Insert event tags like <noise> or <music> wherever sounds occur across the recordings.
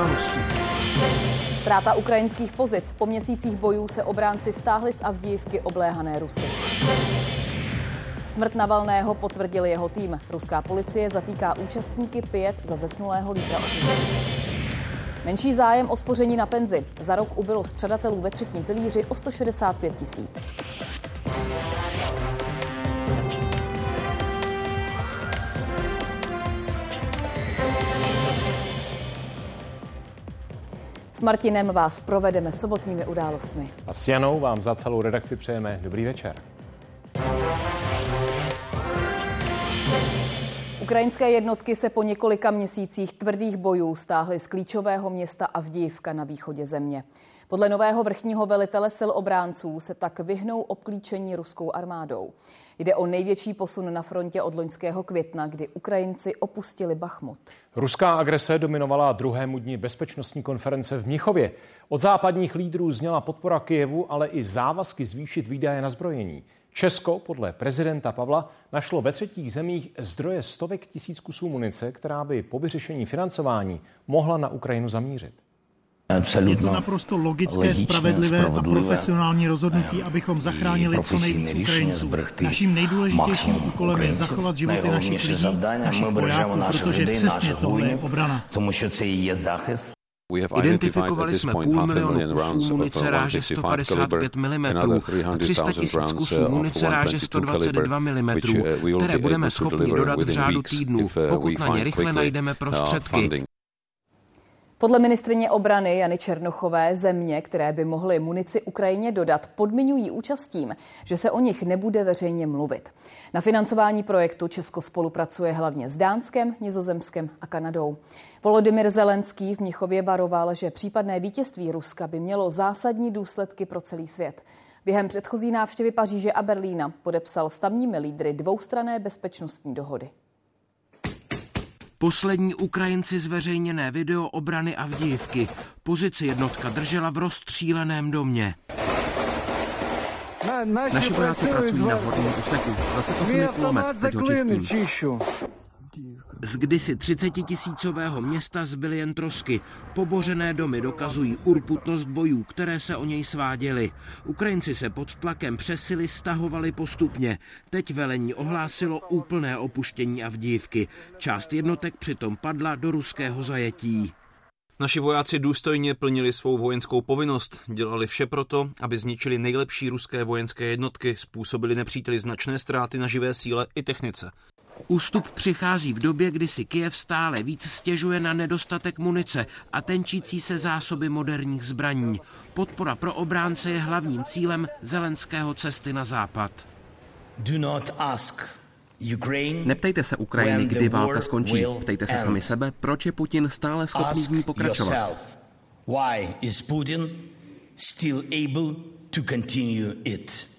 události. Ztráta ukrajinských pozic. Po měsících bojů se obránci stáhli z Avdijivky obléhané Rusy. Smrt Navalného potvrdil jeho tým. Ruská policie zatýká účastníky pět za zesnulého lídra opozice. Menší zájem o spoření na penzi. Za rok ubylo středatelů ve třetím pilíři o 165 tisíc. S Martinem vás provedeme sobotními událostmi. A s Janou vám za celou redakci přejeme dobrý večer. Ukrajinské jednotky se po několika měsících tvrdých bojů stáhly z klíčového města Avdívka na východě země. Podle nového vrchního velitele sil obránců se tak vyhnou obklíčení ruskou armádou. Jde o největší posun na frontě od loňského května, kdy Ukrajinci opustili Bachmut. Ruská agrese dominovala druhému dni bezpečnostní konference v Mnichově. Od západních lídrů zněla podpora Kijevu, ale i závazky zvýšit výdaje na zbrojení. Česko podle prezidenta Pavla našlo ve třetích zemích zdroje stovek tisíc kusů munice, která by po vyřešení financování mohla na Ukrajinu zamířit. Je to naprosto logické, spravedlivé, a profesionální rozhodnutí, abychom zachránili co nejvíc Ukrajinců. Naším nejdůležitějším úkolem je zachovat životy našich lidí, našich vojáků, protože přesně to je obrana. Tomu, to je záchist. Identifikovali jsme půl milionu kusů munice ráže 155 mm a 300 tisíc kusů munice ráže 122 mm, které budeme schopni dodat v řádu týdnů, pokud na ně rychle najdeme prostředky. Podle ministrině obrany Jany Černochové země, které by mohly munici Ukrajině dodat, podmiňují účastím, že se o nich nebude veřejně mluvit. Na financování projektu Česko spolupracuje hlavně s Dánskem, Nizozemskem a Kanadou. Volodymyr Zelenský v Mnichově varoval, že případné vítězství Ruska by mělo zásadní důsledky pro celý svět. Během předchozí návštěvy Paříže a Berlína podepsal s tamními lídry dvoustrané bezpečnostní dohody. Poslední Ukrajinci zveřejněné video obrany Avdijivky. Pozici jednotka držela v rozstříleném domě. Naši vojáci pracují na horním úseku. Zase to se mi kulomet, teď ho čistím. Z kdysi 30 tisícového města zbyly jen trosky. Pobořené domy dokazují urputnost bojů, které se o něj sváděly. Ukrajinci se pod tlakem přesily stahovali postupně. Teď velení ohlásilo úplné opuštění Avdívky. Část jednotek přitom padla do ruského zajetí. Naši vojáci důstojně plnili svou vojenskou povinnost, dělali vše proto, aby zničili nejlepší ruské vojenské jednotky, způsobili nepříteli značné ztráty na živé síle i technice. Ústup přichází v době, kdy si Kyjev stále víc stěžuje na nedostatek munice a tenčící se zásoby moderních zbraní. Podpora pro obránce je hlavním cílem zelenského cesty na západ. Do not ask Ukraine Neptejte se Ukrajiny, kdy válka skončí. Ptejte se sami sebe, proč je Putin stále schopný v ní pokračovat. Why is Putin still able to continue it?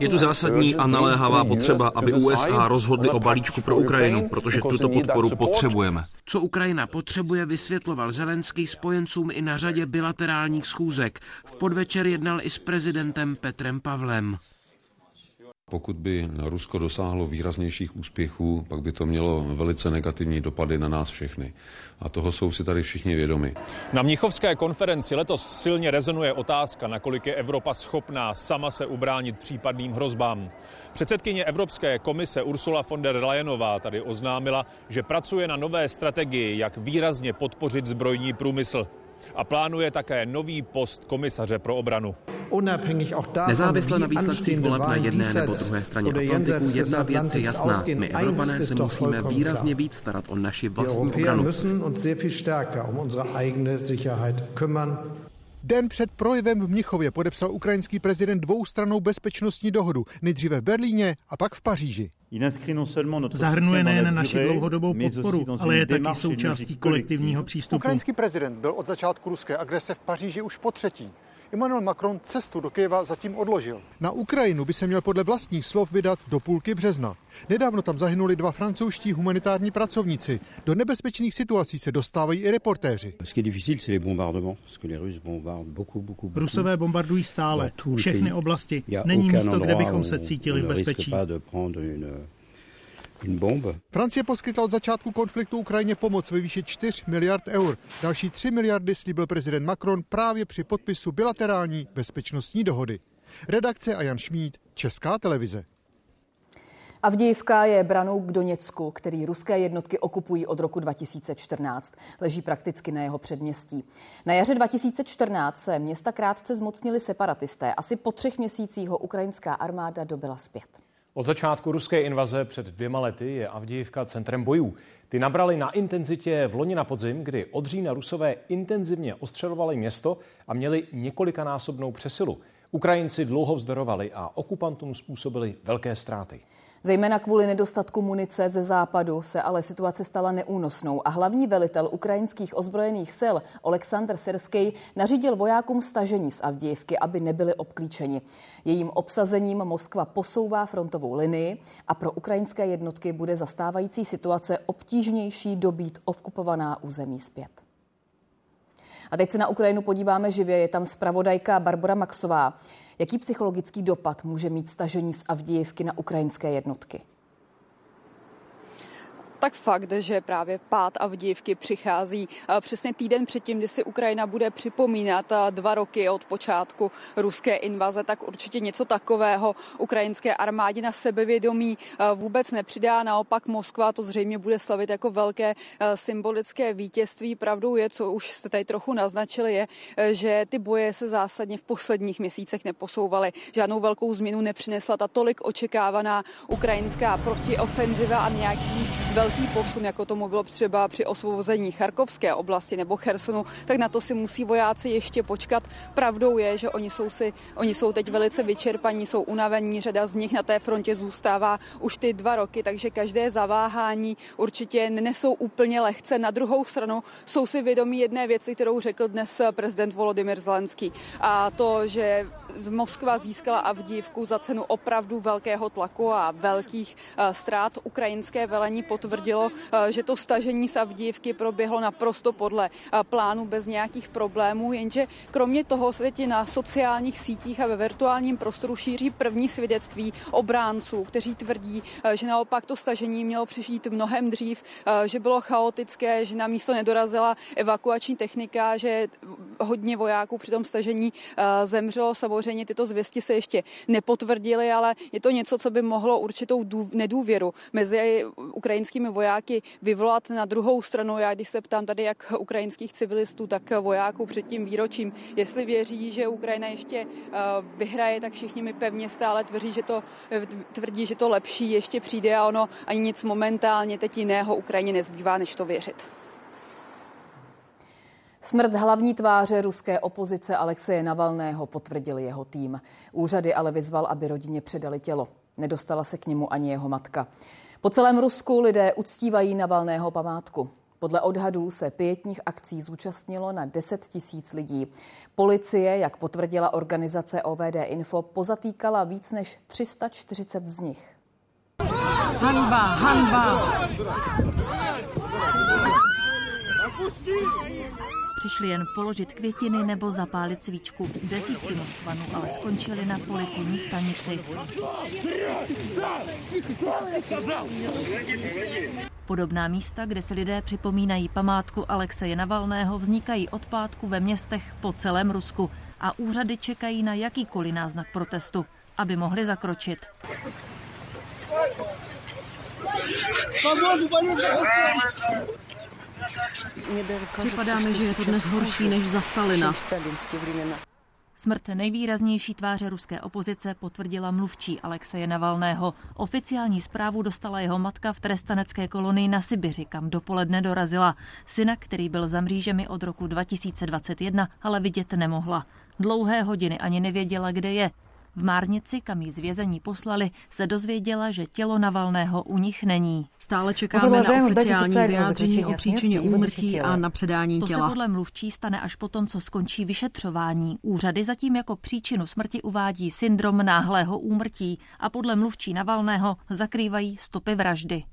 Je tu zásadní a naléhavá potřeba, aby USA rozhodli o balíčku pro Ukrajinu, protože tuto podporu potřebujeme. Co Ukrajina potřebuje, vysvětloval Zelenský spojencům i na řadě bilaterálních schůzek. V podvečer jednal i s prezidentem Petrem Pavlem. Pokud by Rusko dosáhlo výraznějších úspěchů, pak by to mělo velice negativní dopady na nás všechny. A toho jsou si tady všichni vědomi. Na Mnichovské konferenci letos silně rezonuje otázka, nakolik je Evropa schopná sama se ubránit případným hrozbám. Předsedkyně Evropské komise Ursula von der Leyenová tady oznámila, že pracuje na nové strategii, jak výrazně podpořit zbrojní průmysl a plánuje také nový post komisaře pro obranu. Nezávisle na výsledcích voleb na jedné nebo druhé straně Atlantiku, jedna věc je jasná. My, Evropané, se musíme výrazně víc starat o naši vlastní obranu. Den před projevem v Mnichově podepsal ukrajinský prezident dvoustranou bezpečnostní dohodu, nejdříve v Berlíně a pak v Paříži. Zahrnuje nejen naši dlouhodobou podporu, ale je taky součástí kolektivního přístupu. Ukrajinský prezident byl od začátku ruské agrese v Paříži už po třetí. Emmanuel Macron cestu do Kyjeva zatím odložil. Na Ukrajinu by se měl podle vlastních slov vydat do půlky března. Nedávno tam zahynuli dva francouzští humanitární pracovníci. Do nebezpečných situací se dostávají i reportéři. Rusové bombardují stále, všechny oblasti. Není místo, kde bychom se cítili v bezpečí. Francie poskytla od začátku konfliktu Ukrajině pomoc ve výši 4 miliard eur. Další 3 miliardy slíbil prezident Macron právě při podpisu bilaterální bezpečnostní dohody. Redakce a Jan Šmíd, Česká televize. Avdijivka je branou k Doněcku, který ruské jednotky okupují od roku 2014. Leží prakticky na jeho předměstí. Na jaře 2014 se města krátce zmocnili separatisté. Asi po třech měsících ho ukrajinská armáda dobila zpět. Od začátku ruské invaze před dvěma lety je Avdijivka centrem bojů. Ty nabrali na intenzitě v loni na podzim, kdy od října rusové intenzivně ostřelovali město a měli několikanásobnou přesilu. Ukrajinci dlouho vzdorovali a okupantům způsobili velké ztráty. Zejména kvůli nedostatku munice ze západu se ale situace stala neúnosnou a hlavní velitel ukrajinských ozbrojených sil Oleksandr Sirský nařídil vojákům stažení z Avdijivky, aby nebyli obklíčeni. Jejím obsazením Moskva posouvá frontovou linii a pro ukrajinské jednotky bude zastávající situace obtížnější dobít okupovaná území zpět. A teď se na Ukrajinu podíváme živě. Je tam zpravodajka Barbara Maxová. Jaký psychologický dopad může mít stažení z Avdijivky na ukrajinské jednotky? Tak fakt, že právě pád Avdívky přichází přesně týden předtím, kdy si Ukrajina bude připomínat dva roky od počátku ruské invaze, tak určitě něco takového ukrajinské armádě na sebevědomí vůbec nepřidá. Naopak Moskva to zřejmě bude slavit jako velké symbolické vítězství. Pravdou je, co už jste tady trochu naznačili, je, že ty boje se zásadně v posledních měsících neposouvaly. Žádnou velkou změnu nepřinesla ta tolik očekávaná ukrajinská protiofenziva a nějaký velký posun, jako tomu bylo třeba při osvobození Charkovské oblasti nebo Chersonu, tak na to si musí vojáci ještě počkat. Pravdou je, že oni jsou, si, oni jsou teď velice vyčerpaní, jsou unavení, řada z nich na té frontě zůstává už ty dva roky, takže každé zaváhání určitě nesou úplně lehce. Na druhou stranu jsou si vědomí jedné věci, kterou řekl dnes prezident Volodymyr Zelenský. A to, že Moskva získala Avdívku za cenu opravdu velkého tlaku a velkých eh, ztrát. Ukrajinské velení potvrdilo, eh, že to stažení z Avdívky proběhlo naprosto podle eh, plánu bez nějakých problémů, jenže kromě toho se teď na sociálních sítích a ve virtuálním prostoru šíří první svědectví obránců, kteří tvrdí, že naopak to stažení mělo přišít mnohem dřív, že bylo chaotické, že na místo nedorazila evakuační technika, že hodně vojáků při tom stažení zemřelo. Samozřejmě tyto zvěsti se ještě nepotvrdily, ale je to něco, co by mohlo určitou nedůvěru mezi ukrajinskými vojáky vyvolat. Na druhou stranu, já když se ptám tady jak ukrajinských civilistů, tak vojáků před tím výročím, jestli věří, že Ukrajina ještě eh, vyhraje, tak všichni mi pevně stále tvrdí, že to, tvrdí, že to lepší ještě přijde a ono ani nic momentálně teď jiného Ukrajině nezbývá, než to věřit. Smrt hlavní tváře ruské opozice Alexeje Navalného potvrdil jeho tým. Úřady ale vyzval, aby rodině předali tělo. Nedostala se k němu ani jeho matka. Po celém Rusku lidé uctívají Navalného památku. Podle odhadů se pětních akcí zúčastnilo na 10 tisíc lidí. Policie, jak potvrdila organizace OVD Info, pozatýkala víc než 340 z nich. Hanba, hanba! Přišli jen položit květiny nebo zapálit svíčku. Desítky Moskvanů ale skončili na policejní stanici. Podobná místa, kde si lidé připomínají památku Alexeje Navalného, vznikají od pátku ve městech po celém Rusku a úřady čekají na jakýkoliv náznak protestu, aby mohli zakročit. Připadá mi, že je to dnes horší než za Stalina. Smrt nejvýraznější tváře ruské opozice potvrdila mluvčí Alexeje Navalného. Oficiální zprávu dostala jeho matka v trestanecké kolonii na Sibiři, kam dopoledne dorazila. Syna, který byl za mřížemi od roku 2021, ale vidět nemohla. Dlouhé hodiny ani nevěděla, kde je. V Márnici, kam jí z vězení poslali, se dozvěděla, že tělo Navalného u nich není. Stále čekáme na oficiální vyjádření o příčině úmrtí a na předání těla. To se podle mluvčí stane až potom, co skončí vyšetřování. Úřady zatím jako příčinu smrti uvádí syndrom náhlého úmrtí a podle mluvčí Navalného zakrývají stopy vraždy.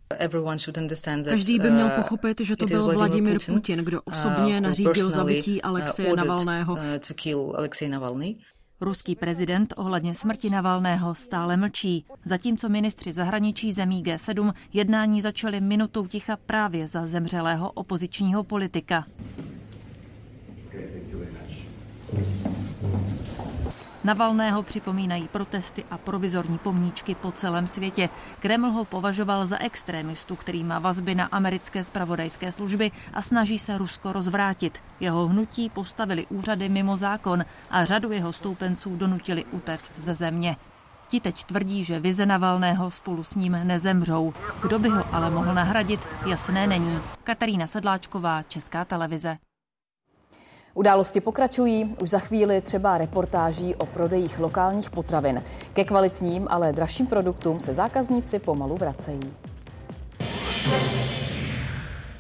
Každý by měl uh, pochopit, že to byl Vladimir Putin, kdo osobně uh, nařídil zabití Alexeje Navalného. Ruský prezident ohledně smrti Navalného stále mlčí, zatímco ministři zahraničí zemí G7 jednání začaly minutou ticha právě za zemřelého opozičního politika. Navalného připomínají protesty a provizorní pomníčky po celém světě. Kreml ho považoval za extrémistu, který má vazby na americké spravodajské služby a snaží se Rusko rozvrátit. Jeho hnutí postavili úřady mimo zákon a řadu jeho stoupenců donutili utéct ze země. Ti teď tvrdí, že vize Navalného spolu s ním nezemřou. Kdo by ho ale mohl nahradit, jasné není. Katarína Sedláčková, Česká televize. Události pokračují, už za chvíli třeba reportáží o prodejích lokálních potravin. Ke kvalitním, ale dražším produktům se zákazníci pomalu vracejí.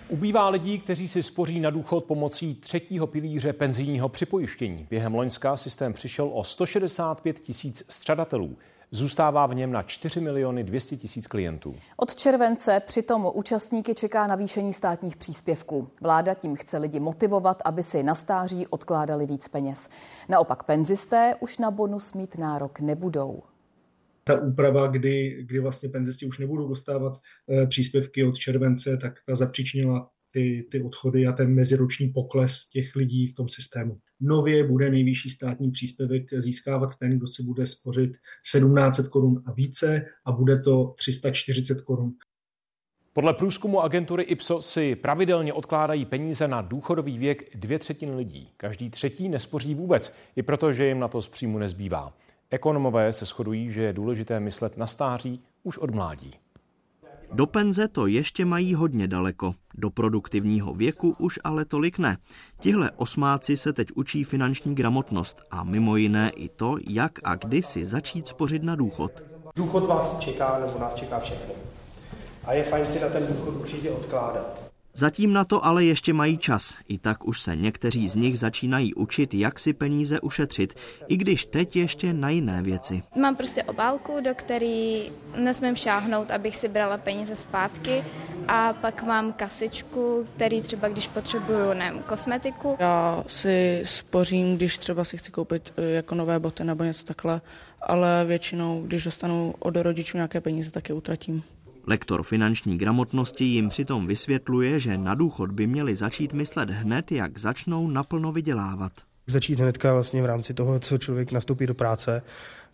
Ubývá lidí, kteří si spoří na důchod pomocí třetího pilíře penzijního připojištění. Během Loňska systém přišel o 165 tisíc střadatelů. Zůstává v něm na 4 miliony 200 tisíc klientů. Od července přitom účastníky čeká navýšení státních příspěvků. Vláda tím chce lidi motivovat, aby si na stáří odkládali víc peněz. Naopak penzisté už na bonus mít nárok nebudou ta úprava, kdy, kdy vlastně penzisti už nebudou dostávat e, příspěvky od července, tak ta zapříčinila ty, ty odchody a ten meziroční pokles těch lidí v tom systému. Nově bude nejvyšší státní příspěvek získávat ten, kdo si bude spořit 1700 korun a více a bude to 340 korun. Podle průzkumu agentury Ipsos si pravidelně odkládají peníze na důchodový věk dvě třetiny lidí. Každý třetí nespoří vůbec, i proto, že jim na to z příjmu nezbývá. Ekonomové se shodují, že je důležité myslet na stáří už od mládí. Do penze to ještě mají hodně daleko, do produktivního věku už ale tolik ne. Tihle osmáci se teď učí finanční gramotnost a mimo jiné i to, jak a kdy si začít spořit na důchod. Důchod vás čeká, nebo nás čeká všechny. A je fajn si na ten důchod určitě odkládat. Zatím na to ale ještě mají čas. I tak už se někteří z nich začínají učit, jak si peníze ušetřit, i když teď ještě na jiné věci. Mám prostě obálku, do které nesmím šáhnout, abych si brala peníze zpátky a pak mám kasičku, který třeba když potřebuju nevím, kosmetiku. Já si spořím, když třeba si chci koupit eh, jako nové boty nebo něco takhle, ale většinou, když dostanu od rodičů nějaké peníze, tak je utratím. Lektor finanční gramotnosti jim přitom vysvětluje, že na důchod by měli začít myslet hned, jak začnou naplno vydělávat. Začít hnedka vlastně v rámci toho, co člověk nastoupí do práce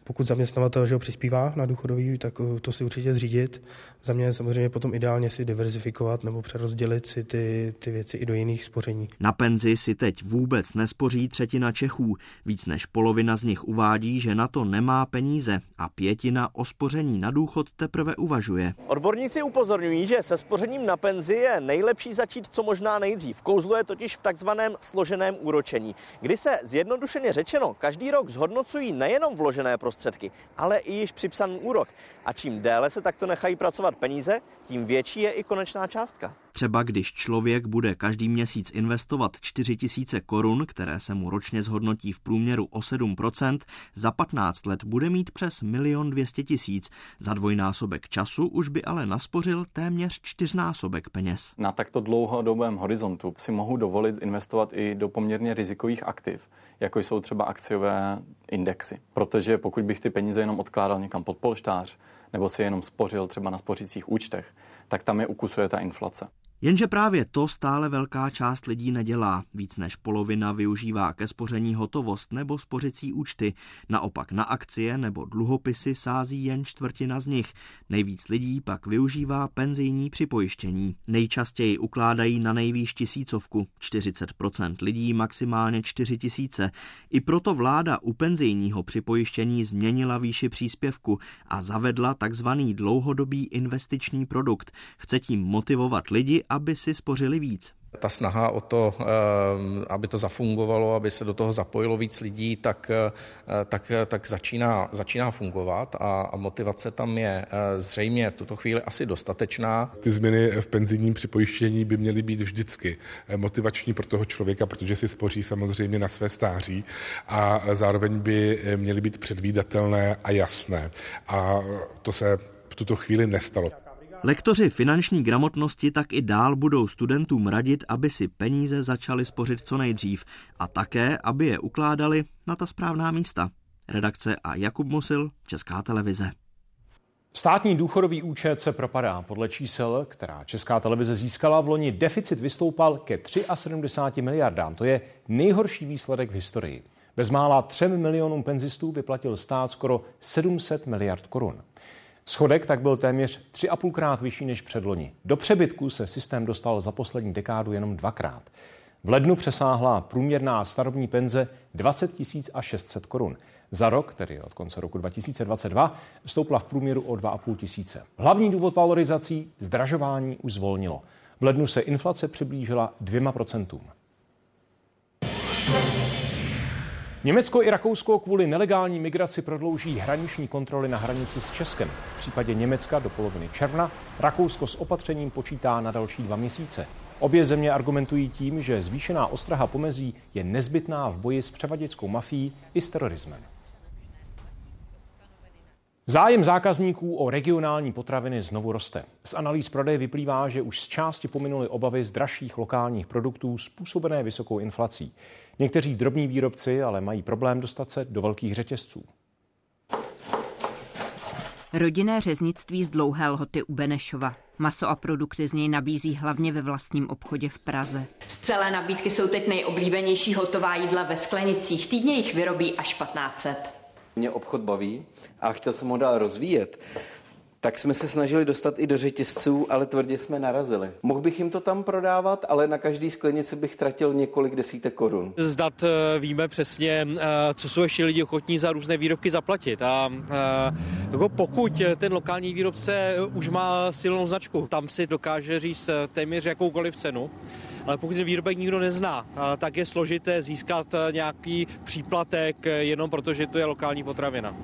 pokud zaměstnavatel že ho přispívá na důchodový, tak eh, to si určitě zřídit. Za mě samozřejmě potom ideálně si diverzifikovat nebo přerozdělit si ty, ty věci i do jiných spoření. Na penzi si teď vůbec nespoří třetina Čechů. Víc než polovina z nich uvádí, že na to nemá peníze a pětina o spoření na důchod teprve uvažuje. Odborníci upozorňují, že se spořením na penzi je nejlepší začít co možná nejdřív. Kouzlo je totiž v takzvaném složeném úročení, kdy se zjednodušeně řečeno každý rok zhodnocují nejenom vložené prostředky, prostředky, ale i již připsaný úrok. A čím déle se takto nechají pracovat peníze, tím větší je i konečná částka. Třeba když člověk bude každý měsíc investovat 4 tisíce korun, které se mu ročně zhodnotí v průměru o 7%, za 15 let bude mít přes milion 200 tisíc. Za dvojnásobek času už by ale naspořil téměř čtyřnásobek peněz. Na takto dlouhodobém horizontu si mohu dovolit investovat i do poměrně rizikových aktiv, jako jsou třeba akciové indexy. Protože pokud bych ty peníze jenom odkládal někam pod polštář, nebo si jenom spořil třeba na spořících účtech, tak tam je ukusuje ta inflace. Jenže právě to stále velká část lidí nedělá. Víc než polovina využívá ke spoření hotovost nebo spořicí účty. Naopak na akcie nebo dluhopisy sází jen čtvrtina z nich. Nejvíc lidí pak využívá penzijní připojištění. Nejčastěji ukládají na nejvýš tisícovku, 40% lidí maximálně 4 tisíce. I proto vláda u penzijního připojištění změnila výši příspěvku a zavedla takzvaný dlouhodobý investiční produkt. Chce tím motivovat lidi, aby si spořili víc. Ta snaha o to, eh, aby to zafungovalo, aby se do toho zapojilo víc lidí, tak, eh, tak, tak začíná, začíná fungovat a, a motivace tam je eh, zřejmě v tuto chvíli asi dostatečná. Ty změny v penzijním připojištění by měly být vždycky motivační pro toho člověka, protože si spoří samozřejmě na své stáří a zároveň by měly být předvídatelné a jasné. A to se v tuto chvíli nestalo. Lektoři finanční gramotnosti tak i dál budou studentům radit, aby si peníze začali spořit co nejdřív a také, aby je ukládali na ta správná místa. Redakce a Jakub Mosil, Česká televize. Státní důchodový účet se propadá. Podle čísel, která Česká televize získala v loni, deficit vystoupal ke 73 miliardám. To je nejhorší výsledek v historii. Bezmála 3 milionům penzistů vyplatil stát skoro 700 miliard korun. Schodek tak byl téměř 3,5 krát vyšší než předloni. Do přebytku se systém dostal za poslední dekádu jenom dvakrát. V lednu přesáhla průměrná starobní penze 20 600 korun. Za rok, tedy od konce roku 2022, stoupla v průměru o 2,5 tisíce. Hlavní důvod valorizací zdražování už zvolnilo. V lednu se inflace přiblížila dvěma procentům. Německo i Rakousko kvůli nelegální migraci prodlouží hraniční kontroly na hranici s Českem. V případě Německa do poloviny června, Rakousko s opatřením počítá na další dva měsíce. Obě země argumentují tím, že zvýšená ostraha pomezí je nezbytná v boji s převaděčskou mafií i s terorismem. Zájem zákazníků o regionální potraviny znovu roste. Z analýz prodeje vyplývá, že už z části pominuli obavy z dražších lokálních produktů způsobené vysokou inflací. Někteří drobní výrobci ale mají problém dostat se do velkých řetězců. Rodinné řeznictví z dlouhé lhoty u Benešova. Maso a produkty z něj nabízí hlavně ve vlastním obchodě v Praze. Z celé nabídky jsou teď nejoblíbenější hotová jídla ve sklenicích. Týdně jich vyrobí až 1500. Mě obchod baví a chtěl jsem ho dál rozvíjet tak jsme se snažili dostat i do řetězců, ale tvrdě jsme narazili. Mohl bych jim to tam prodávat, ale na každý sklenici bych tratil několik desítek korun. Zdat eh, víme přesně, eh, co jsou ještě lidi ochotní za různé výrobky zaplatit. A eh, jako pokud ten lokální výrobce už má silnou značku, tam si dokáže říct téměř jakoukoliv cenu, ale pokud ten výrobek nikdo nezná, tak je složité získat nějaký příplatek jenom protože to je lokální potravina.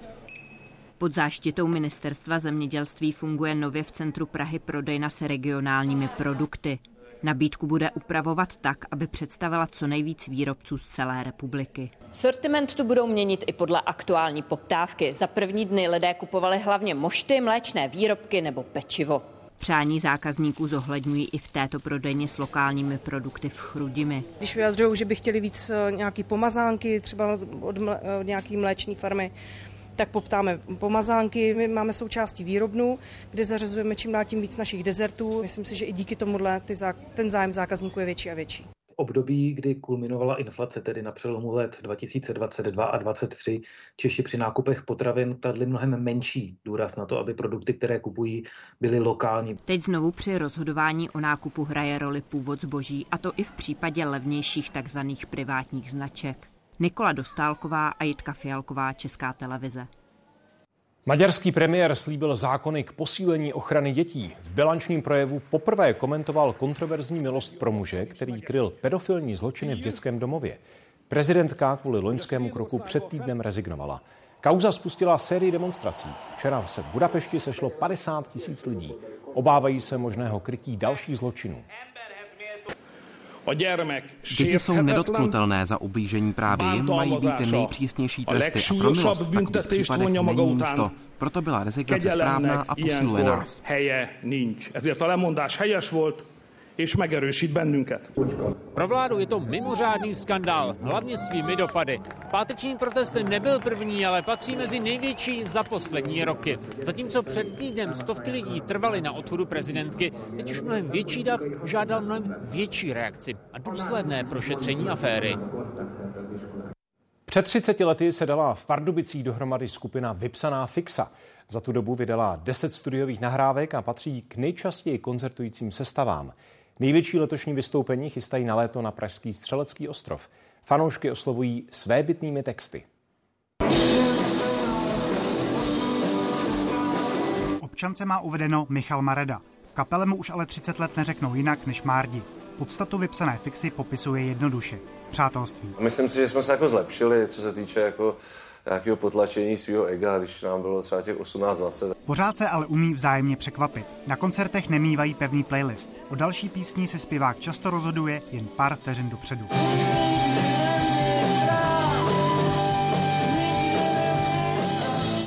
Pod záštitou ministerstva zemědělství funguje nově v centru Prahy prodejna se regionálními produkty. Nabídku bude upravovat tak, aby představila co nejvíc výrobců z celé republiky. Sortiment tu budou měnit i podle aktuální poptávky. Za první dny lidé kupovali hlavně mošty, mléčné výrobky nebo pečivo. Přání zákazníků zohledňují i v této prodejně s lokálními produkty v Chrudimi. Když vyjadřují, že by chtěli víc eh, nějaký pomazánky, třeba od, mle, od nějaký mléční farmy, tak poptáme pomazánky. My máme součástí výrobnu, kde zařazujeme čím dál tím víc našich dezertů. Myslím si, že i díky tomuhle ty, ten zájem zákazníků je větší a větší. Období, kdy kulminovala inflace, tedy na přelomu let 2022 a 2023, Češi při nákupech potravin kladli mnohem menší důraz na to, aby produkty, které kupují, byly lokální. Teď znovu při rozhodování o nákupu hraje roli původ zboží, a to i v případě levnějších takzvaných privátních značek. Nikola Dostálková a Jitka Fialková, Česká televize. Maďarský premiér slíbil zákony k posílení ochrany dětí. V bilančním projevu poprvé komentoval kontroverzní milost pro muže, který kryl pedofilní zločiny v dětském domově. Prezidentka kvůli loňskému kroku před týdnem rezignovala. Kauza spustila sérii demonstrací. Včera se v Budapešti sešlo 50 tisíc lidí. Obávají se možného krytí dalších zločinů. Děti jsou nedotknutelné za ublížení právě jim mají být nejpřísnější tresty a pro milost v takových případech není místo. Proto byla rezignace správná a posiluje nás és megerősít bennünket. Pro vládu je to mimořádný skandál, hlavně svými dopady. Páteční protest nebyl první, ale patří mezi největší za poslední roky. Zatímco před týdnem stovky lidí trvaly na odchodu prezidentky, teď už mnohem větší dav žádal mnohem větší reakci a důsledné prošetření aféry. Před 30 lety se dala v Pardubicích dohromady skupina Vypsaná Fixa. Za tu dobu vydala 10 studiových nahrávek a patří k nejčastěji koncertujícím sestavám. Největší letošní vystoupení chystají na léto na Pražský střelecký ostrov. Fanoušky oslovují svébytnými texty. Občance má uvedeno Michal Mareda. V kapele mu už ale 30 let neřeknou jinak než Márdi. Podstatu vypsané fixy popisuje jednoduše. Přátelství. Myslím si, že jsme se jako zlepšili, co se týče jako nějakého potlačení svého ega, když nám bylo třeba těch 18-20. Pořád se ale umí vzájemně překvapit. Na koncertech nemývají pevný playlist. O další písní se zpěvák často rozhoduje jen pár vteřin dopředu.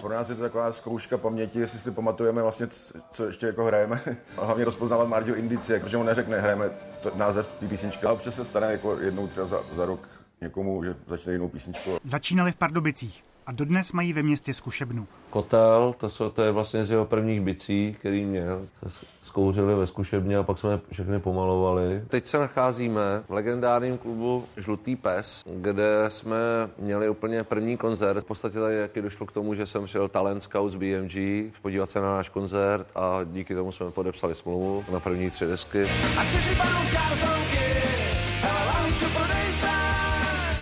Pro nás je to taková zkouška paměti, jestli si pamatujeme vlastně, co ještě jako hrajeme. <laughs> A hlavně rozpoznávat Mardio indicie, protože on neřekne, hrajeme to, název té písničky, ale občas se stane jako jednou třeba za, za rok někomu, že začne jinou písničku. Začínali v Pardubicích a dodnes mají ve městě zkušebnu. Kotel, to, jsou, to je vlastně z jeho prvních bicí, který měl. Zkouřili ve zkušebně a pak jsme všechny pomalovali. Teď se nacházíme v legendárním klubu Žlutý pes, kde jsme měli úplně první koncert. V podstatě tady jaký došlo k tomu, že jsem šel Talent Scout z BMG podívat se na náš koncert a díky tomu jsme podepsali smlouvu na první tři desky.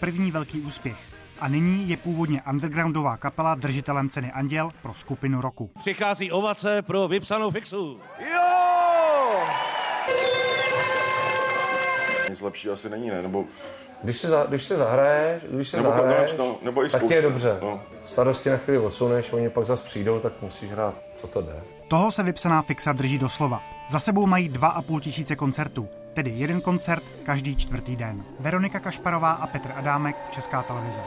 První velký úspěch. A nyní je původně undergroundová kapela držitelem ceny Anděl pro skupinu roku. Přichází ovace pro vypsanou fixu. Jo! Nic lepšího asi není, ne? Nebo Když si, za, když si zahraješ, když si Nebo zahraješ, no, nebo i tak ti je dobře. no. Starosti na chvíli odsuneš, oni pak zase přijdou, tak musíš hrát, co to jde. Toho se vypsaná fixa drží doslova. Za sebou mají 2,5 tisíce koncertů, tedy jeden koncert každý čtvrtý den. Veronika Kašparová a Petr Adámek, Česká televize.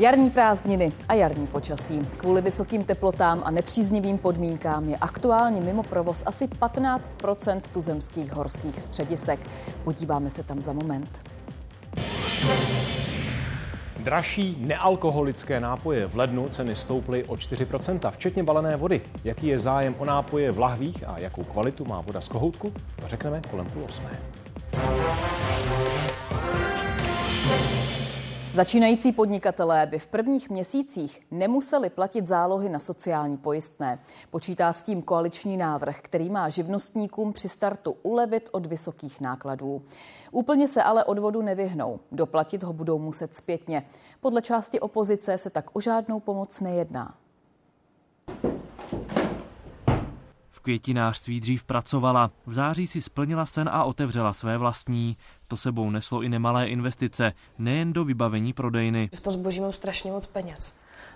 Jarní prázdniny a jarní počasí. Kvůli vysokým teplotám a nepříznivým podmínkám je aktuálně mimo provoz asi 15% tuzemských horských středisek. Podíváme se tam za moment. Dražší nealkoholické nápoje v lednu ceny stouply o 4%, včetně balené vody. Jaký je zájem o nápoje v lahvích a jakou kvalitu má voda z kohoutku, to řekneme kolem půl osmé. Začínající podnikatelé by v prvních měsících nemuseli platit zálohy na sociální pojistné. Počítá s tím koaliční návrh, který má živnostníkům při startu ulevit od vysokých nákladů. Úplně se ale odvodu nevyhnou. Doplatit ho budou muset zpětně. Podle části opozice se tak o žádnou pomoc nejedná. V květinářství dřív pracovala. V září si splnila sen a otevřela své vlastní. To sebou neslo i nemalé investice, nejen do vybavení prodejny. V tom zboží mám strašně moc peněz.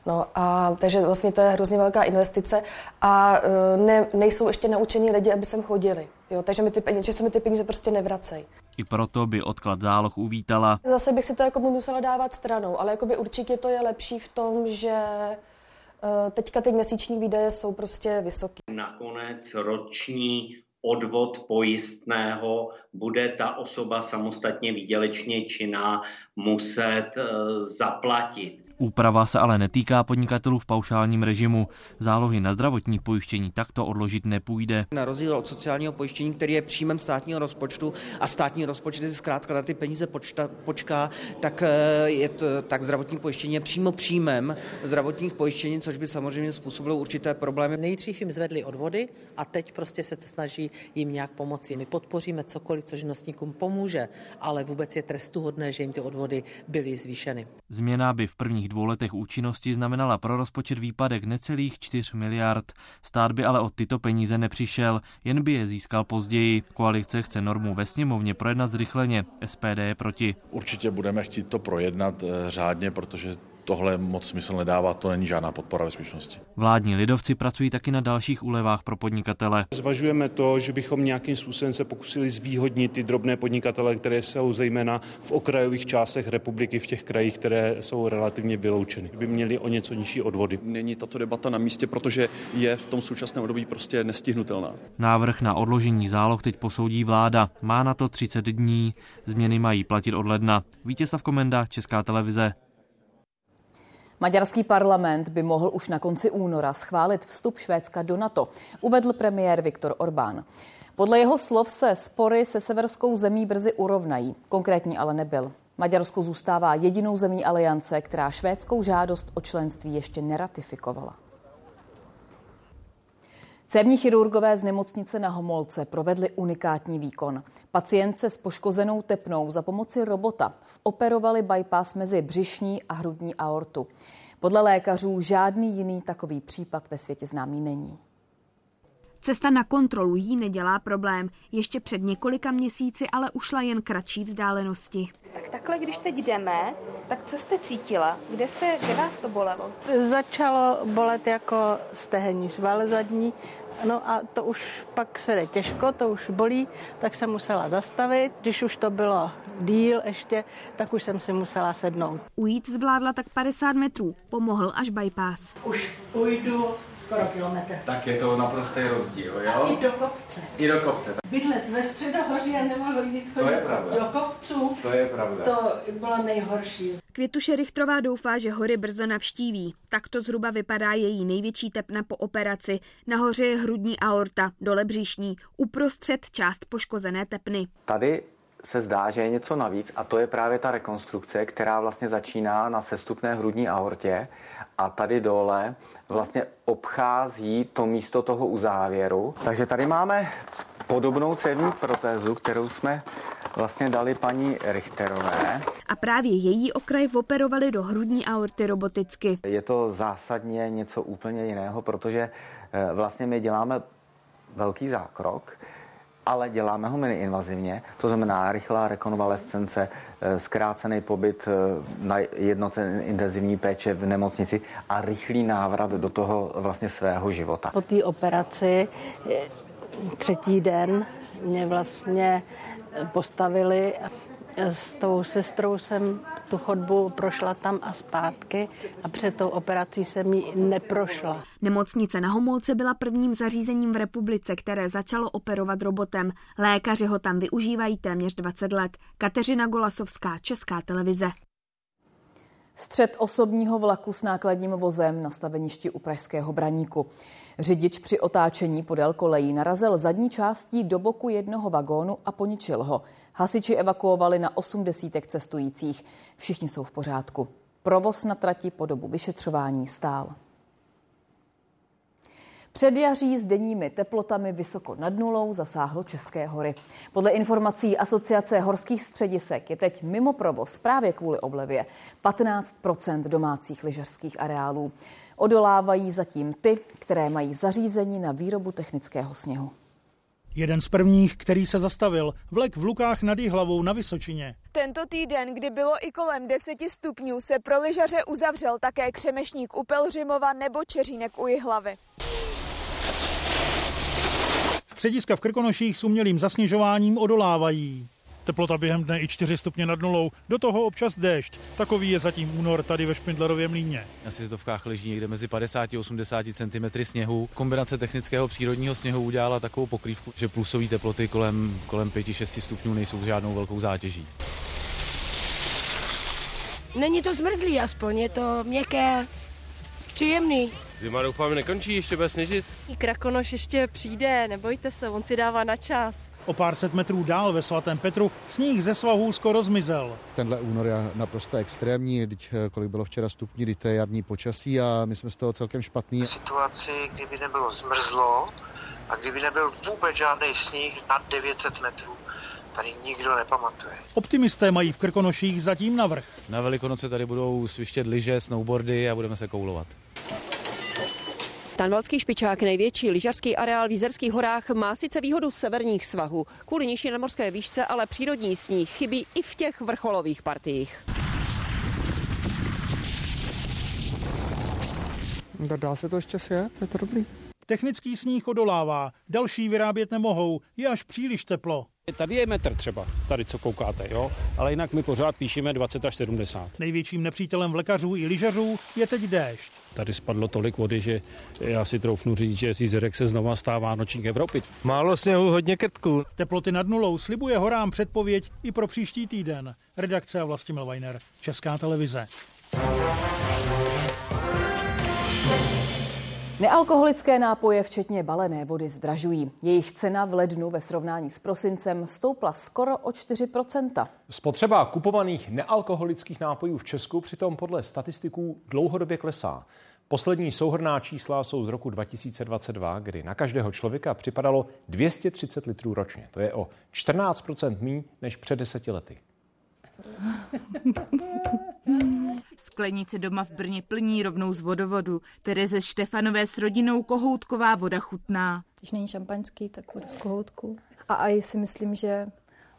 No a takže vlastně to je hrozně velká investice a e, ne, nejsou ještě naučení lidi, aby sem chodili. Jo, takže mi ty peníze, že se mi ty peníze prostě nevracejí. I proto by odklad záloh uvítala. Zase bych si to jako musela dávat stranou, ale jakoby určitě to je lepší v tom, že e, teďka ty měsíční výdaje jsou prostě vysoké. Nakonec roční odvod pojistného bude ta osoba samostatně výdělečně činná muset e, zaplatit. Úprava se ale netýká podnikatelů v paušálním režimu. Zálohy na zdravotní pojištění takto odložit nepůjde. Na rozdíl od sociálního pojištění, který je příjmem státního rozpočtu a státní rozpočet si zkrátka na ty peníze počta, počká, tak, je to, tak zdravotní pojištění je přímo příjmem zdravotních pojištění, což by samozřejmě způsobilo určité problémy. Nejdřív jim zvedli odvody a teď prostě se snaží jim nějak pomoci. My podpoříme cokoliv, co živnostníkům pomůže, ale vůbec je trestuhodné, že jim ty odvody byly zvýšeny. Změna by v prvních dvou letech účinnosti znamenala pro rozpočet výpadek necelých 4 miliard. Stát by ale od tyto peníze nepřišel, jen by je získal později. Koalice chce normu ve sněmovně projednat zrychleně. SPD je proti. Určitě budeme chtít to projednat řádně, protože tohle moc smysl nedává, to není žádná podpora bezpečnosti. Vládní lidovci pracují taky na dalších úlevách pro podnikatele. Zvažujeme to, že bychom nějakým způsobem se pokusili zvýhodnit ty drobné podnikatele, které jsou zejména v okrajových částech republiky, v těch krajích, které jsou relativně vyloučeny. By měli o něco nižší odvody. Není tato debata na místě, protože je v tom současném období prostě nestihnutelná. Návrh na odložení záloh teď posoudí vláda. Má na to 30 dní. Změny mají platit od ledna. Vítězslav Komenda, Česká televize. Maďarský parlament by mohl už na konci února schválit vstup Švédska do NATO, uvedl premiér Viktor Orbán. Podle jeho slov se spory se severskou zemí brzy urovnají. Konkrétní ale nebyl. Maďarsko zůstává jedinou zemí aliance, která švédskou žádost o členství ještě neratifikovala. Cévní chirurgové z nemocnice na Homolce provedli unikátní výkon. Pacientce s poškozenou tepnou za pomoci robota operovali bypass mezi břišní a hrudní aortu. Podle lékařů žádný jiný takový případ ve světě známý není. Cesta na kontrolu jí nedělá problém. Ještě před několika měsíci ale ušla jen kratší vzdálenosti. Tak takhle, když teď jdeme, tak co jste cítila? Kde, jste, kde vás to bolelo? Začalo bolet jako stehenní sval zadní, No a to už pak se jde těžko, to už bolí, tak jsem musela zastavit. Když už to bylo díl ještě, tak už jsem si musela sednout. Ujít zvládla tak 50 metrů, pomohl až bypass. Už půjdu skoro kilometr. Tak je to naprostý rozdíl, jo? A i do kopce. I do kopce. Bydlet ve středohoří a nemohl jít chodit To je pravda. do kopců. To je pravda. To bylo nejhorší. Květuše Richtrová doufá, že hory brzo navštíví. Takto zhruba vypadá její největší tepna po operaci. Nahoře je hrudní aorta, dole břišní, uprostřed část poškozené tepny. Tady se zdá, že je něco navíc a to je právě ta rekonstrukce, která vlastně začíná na sestupné hrudní aortě a tady dole vlastně obchází to místo toho uzávěru. Takže tady máme podobnou cévní protézu, kterou jsme vlastně dali paní Richterové. A právě její okraj operovali do hrudní aorty roboticky. Je to zásadně něco úplně jiného, protože eh, vlastně my děláme velký zákrok, ale děláme ho miniinvazivně, to znamená rychlá rekonvalescence, eh, zkrácený pobyt eh, na jednotné intenzivní péče v nemocnici a rychlý návrat do toho vlastně svého života. Po té operaci eh, třetí den mě vlastně postavili. S tou sestrou jsem tu chodbu prošla tam a zpátky a před tou operací jsem ji neprošla. Nemocnice na Homolce byla prvním zařízením v republice, které začalo operovat robotem. Lékaři ho tam využívají téměř 20 let. Kateřina Golasovská, Česká televize. Střed osobního vlaku s nákladním vozem na staveništi u Pražského Braníku. Řidič při otáčení podél kolejí narazil zadní částí do boku jednoho vagónu a poničil ho. Hasiči evakuovali na 80 cestujících. Všichni jsou v pořádku. Provoz na trati po dobu vyšetřování stál. Předjaří s denními teplotami vysoko nad nulou zasáhlo České hory. Podle informací Asociace horských středisek je teď mimo provoz právě kvůli oblevě 15% domácích lyžařských areálů. Odolávají zatím ty, které mají zařízení na výrobu technického sněhu. Jeden z prvních, který se zastavil, vlek v Lukách nad hlavou na Vysočině. Tento týden, kdy bylo i kolem 10 stupňů, se pro lyžaře uzavřel také Křemešník u Pelřimova nebo Čeřínek u Jihlavy. Střediska v Krkonoších s umělým zasněžováním odolávají. Teplota během dne i 4 stupně nad nulou, do toho občas déšť. Takový je zatím únor tady ve Špindlerově mlíně. Na sjezdovkách leží někde mezi 50 a 80 cm sněhu. Kombinace technického přírodního sněhu udělala takovou pokrývku, že plusové teploty kolem, kolem 5-6 stupňů nejsou žádnou velkou zátěží. Není to zmrzlý aspoň, je to měkké, příjemný. Zima doufám nekončí, ještě bude sněžit. Krakonoš ještě přijde, nebojte se, on si dává na čas. O pár set metrů dál ve svatém Petru sníh ze svahů skoro zmizel. Tenhle únor je naprosto extrémní, teď kolik bylo včera stupní, kdy to je jarní počasí a my jsme z toho celkem špatný. V situaci, kdyby nebylo zmrzlo a kdyby nebyl vůbec žádný sníh nad 900 metrů, tady nikdo nepamatuje. Optimisté mají v Krkonoších zatím navrh. Na Velikonoce tady budou svištět lyže, snowboardy a budeme se koulovat. Tanvalský špičák, největší lyžařský areál v Jízerských horách, má sice výhodu severních svahů. Kvůli nižší nadmorské výšce ale přírodní sníh chybí i v těch vrcholových partiích. Dá se to ještě sjet? Je to dobrý. Technický sníh odolává, další vyrábět nemohou, je až příliš teplo. Tady je metr třeba, tady co koukáte, jo, ale jinak my pořád píšeme 20 až 70. Největším nepřítelem vlekařů i lyžařů je teď déšť. Tady spadlo tolik vody, že já si troufnu říct, že z Jizerek se znova stává nočník Evropy. Málo sněhu, hodně krtků. Teploty nad nulou slibuje horám předpověď i pro příští týden. Redakce a Vlastimil Weiner, Česká televize. Nealkoholické nápoje, včetně balené vody, zdražují. Jejich cena v lednu ve srovnání s prosincem stoupla skoro o 4% Spotřeba kupovaných nealkoholických nápojů v Česku přitom podle statistiků dlouhodobě klesá. Poslední souhrná čísla jsou z roku 2022, kdy na každého člověka připadalo 230 litrů ročně. To je o 14% méně než před deseti lety. <laughs> Sklenice doma v Brně plní rovnou z vodovodu. Tereze Štefanové s rodinou kohoutková voda chutná. Když není šampaňský, tak voda z kohoutku. A i si myslím, že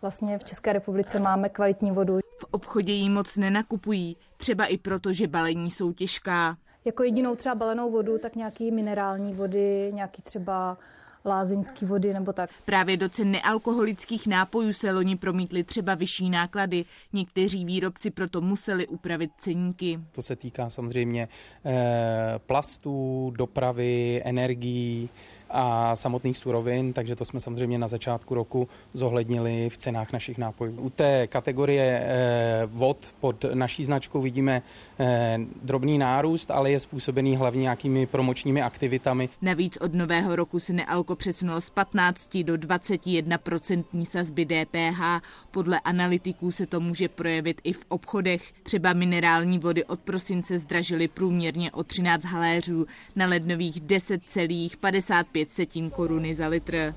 vlastně v České republice máme kvalitní vodu. V obchodě ji moc nenakupují, třeba i proto, že balení jsou těžká. jako jedinou třeba balenou vodu, tak nějaký minerální vody, nějaký třeba lázeňský vody nebo tak. Právě do cen nealkoholických nápojů se loni promítly třeba vyšší náklady. Někteří výrobci proto museli upravit ceníky. To se týká samozřejmě eh, plastů, dopravy, energií, a samotných surovin, takže to jsme samozřejmě na začátku roku zohlednili v cenách našich nápojů. U té kategorie eh, vod pod naší značkou vidíme eh, drobný nárůst, ale je způsobený hlavně nějakými promočními aktivitami. Navíc od nového roku se nealko přesunulo z 15 do 21 procentní sazby DPH. Podle analytiků se to může projevit i v obchodech. Třeba minerální vody od prosince zdražily průměrně o 13 haléřů na lednových 10,55 500 koruny za litr.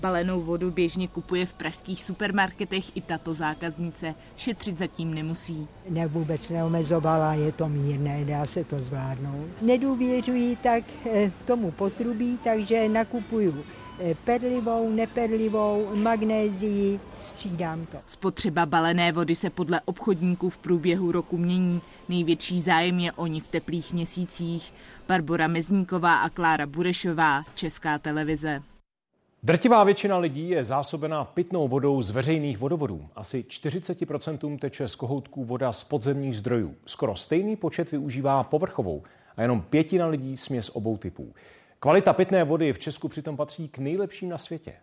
Balenou vodu běžně kupuje v pražských supermarketech i tato zákaznice. Šetřit zatím nemusí. Ne, vůbec neomezovala, je to mírné, dá se to zvládnout. Nedůvěřují tak eh, tomu potrubí, takže nakupuju perlivou, neperlivou, magnézii, střídám to. Spotřeba balené vody se podle obchodníků v průběhu roku mění. Největší zájem je o ní v teplých měsících. Barbora Mezníková a Klára Burešová, Česká televize. Drtivá většina lidí je zásobená pitnou vodou z veřejných vodovodů. Asi 40% teče z kohoutků voda z podzemních zdrojů. Skoro stejný počet využívá povrchovou a jenom pětina lidí směs obou typů. Kvalita pitné vody v Česku přitom patří k nejlepším na světě.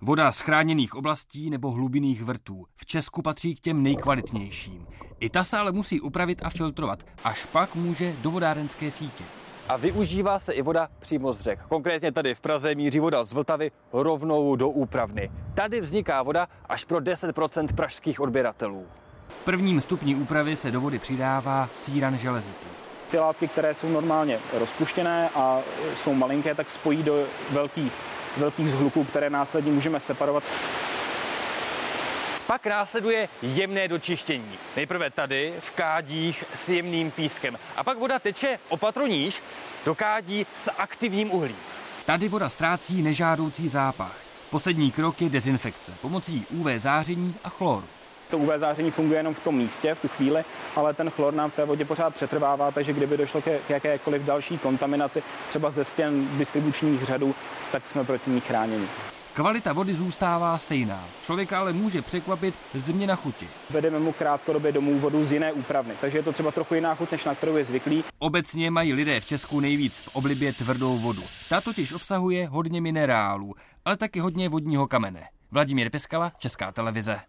Voda z chráněných oblastí nebo hlubinných vrtů v Česku patří k těm nejkvalitnějším. I ta se ale musí upravit a filtrovat, až pak může do vodárenské sítě. A využívá se i voda přímo z řek. Konkrétně tady v Praze míří voda z Vltavy rovnou do úpravny. Tady vzniká voda až pro 10% pražských odběratelů. V prvním stupni úpravy se do vody přidává síran železitý. Ty látky, které jsou normálně rozpuštěné a jsou malinké, tak spojí do velkých velkých zhluků, které následně můžeme separovat. Pak následuje jemné dočištění. Nejprve tady v kádích s jemným pískem. A pak voda teče opatro níž do kádí s aktivním uhlím. Tady voda ztrácí nežádoucí zápach. Poslední krok je dezinfekce pomocí UV záření a chloru. To UV záření funguje jenom v tom místě v tu chvíli, ale ten chlor nám v té vodě pořád přetrvává, takže kdyby došlo k jakékoliv další kontaminaci, třeba ze stěn distribučních řadů, tak jsme proti ní chráněni. Kvalita vody zůstává stejná. Člověka ale může překvapit změna chuti. Vedeme mu krátkodobě domů vodu z jiné úpravny, takže je to třeba trochu jiná chuť, než na kterou je zvyklý. Obecně mají lidé v Česku nejvíc v oblibě tvrdou vodu. Ta totiž obsahuje hodně minerálů, ale taky hodně vodního kamene. Vladimír Peskala, Česká televize.